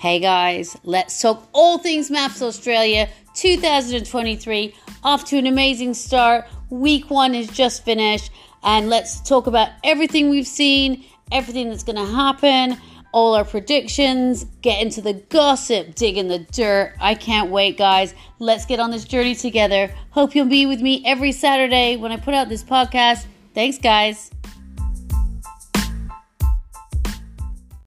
Hey guys, let's talk all things MAFS Australia 2023. Off to an amazing start. Week one has just finished, and let's talk about everything we've seen, everything that's going to happen, all our predictions, get into the gossip, dig in the dirt. I can't wait, guys. Let's get on this journey together. Hope you'll be with me every Saturday when I put out this podcast. Thanks, guys.